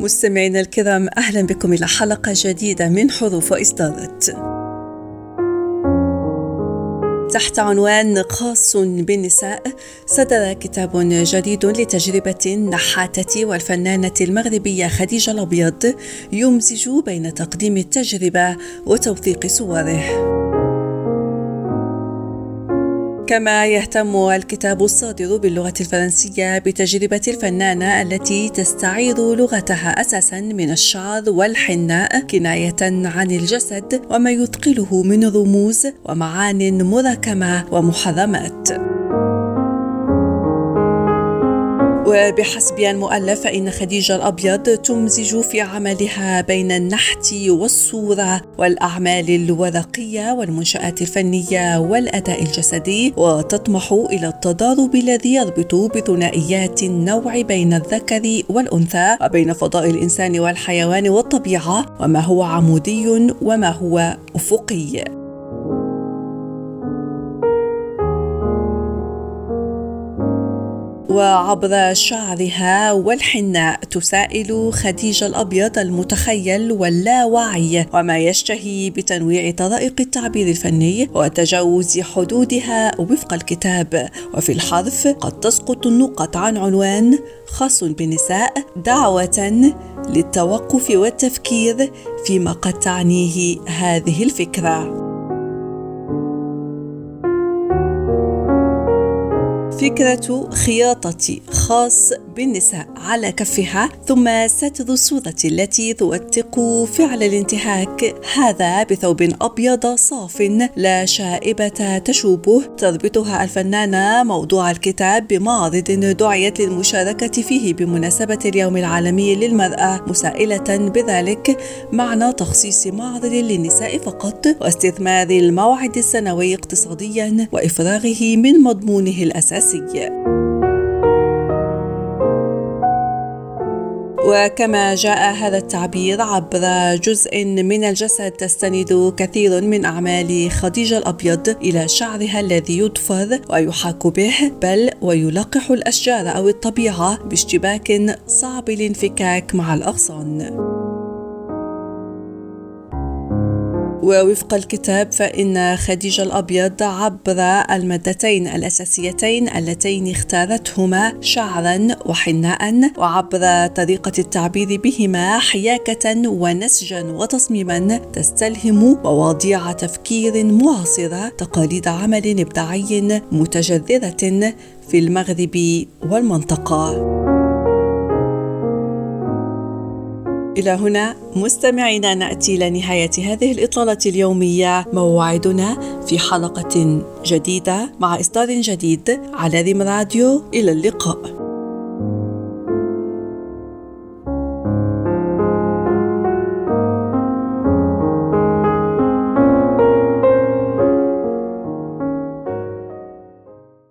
مستمعينا الكرام أهلا بكم إلى حلقة جديدة من حروف واصدارات تحت عنوان خاص بالنساء صدر كتاب جديد لتجربة النحاتة والفنانة المغربية خديجة الأبيض يمزج بين تقديم التجربة وتوثيق صوره. كما يهتم الكتاب الصادر باللغة الفرنسية بتجربة الفنانة التي تستعير لغتها أساسا من الشعر والحناء كناية عن الجسد وما يثقله من رموز ومعان مركمة ومحرمات وبحسب المؤلف فإن خديجة الأبيض تمزج في عملها بين النحت والصورة والأعمال الورقية والمنشآت الفنية والأداء الجسدي وتطمح إلى التضارب الذي يربط بثنائيات النوع بين الذكر والأنثى وبين فضاء الإنسان والحيوان والطبيعة وما هو عمودي وما هو أفقي. وعبر شعرها والحناء تسائل خديجة الأبيض المتخيل واللاوعي وما يشتهي بتنويع طرائق التعبير الفني وتجاوز حدودها وفق الكتاب. وفي الحرف قد تسقط النقط عن عنوان خاص بالنساء دعوة للتوقف والتفكير فيما قد تعنيه هذه الفكرة. فكرة خياطة خاص بالنساء على كفها ثم ستر الصورة التي توثق فعل الانتهاك. هذا بثوب أبيض صاف لا شائبة تشوبه. تربطها الفنانة موضوع الكتاب بمعرض دعيت للمشاركة فيه بمناسبة اليوم العالمي للمرأة مسائلة بذلك معنى تخصيص معرض للنساء فقط واستثمار الموعد السنوي اقتصاديا وإفراغه من مضمونه الأساسي. وكما جاء هذا التعبير عبر جزء من الجسد تستند كثير من أعمال خديجة الأبيض إلى شعرها الذي يضفر ويحاك به بل ويلقح الأشجار أو الطبيعة باشتباك صعب الانفكاك مع الأغصان. ووفق الكتاب فإن خديجة الأبيض عبر المادتين الأساسيتين اللتين اختارتهما شعرا وحناء وعبر طريقة التعبير بهما حياكة ونسجا وتصميما تستلهم مواضيع تفكير معاصرة تقاليد عمل إبداعي متجذرة في المغرب والمنطقة. إلى هنا مستمعينا نأتي لنهاية هذه الإطلالة اليومية. موعدنا في حلقة جديدة مع إصدار جديد على ريم راديو. إلى اللقاء.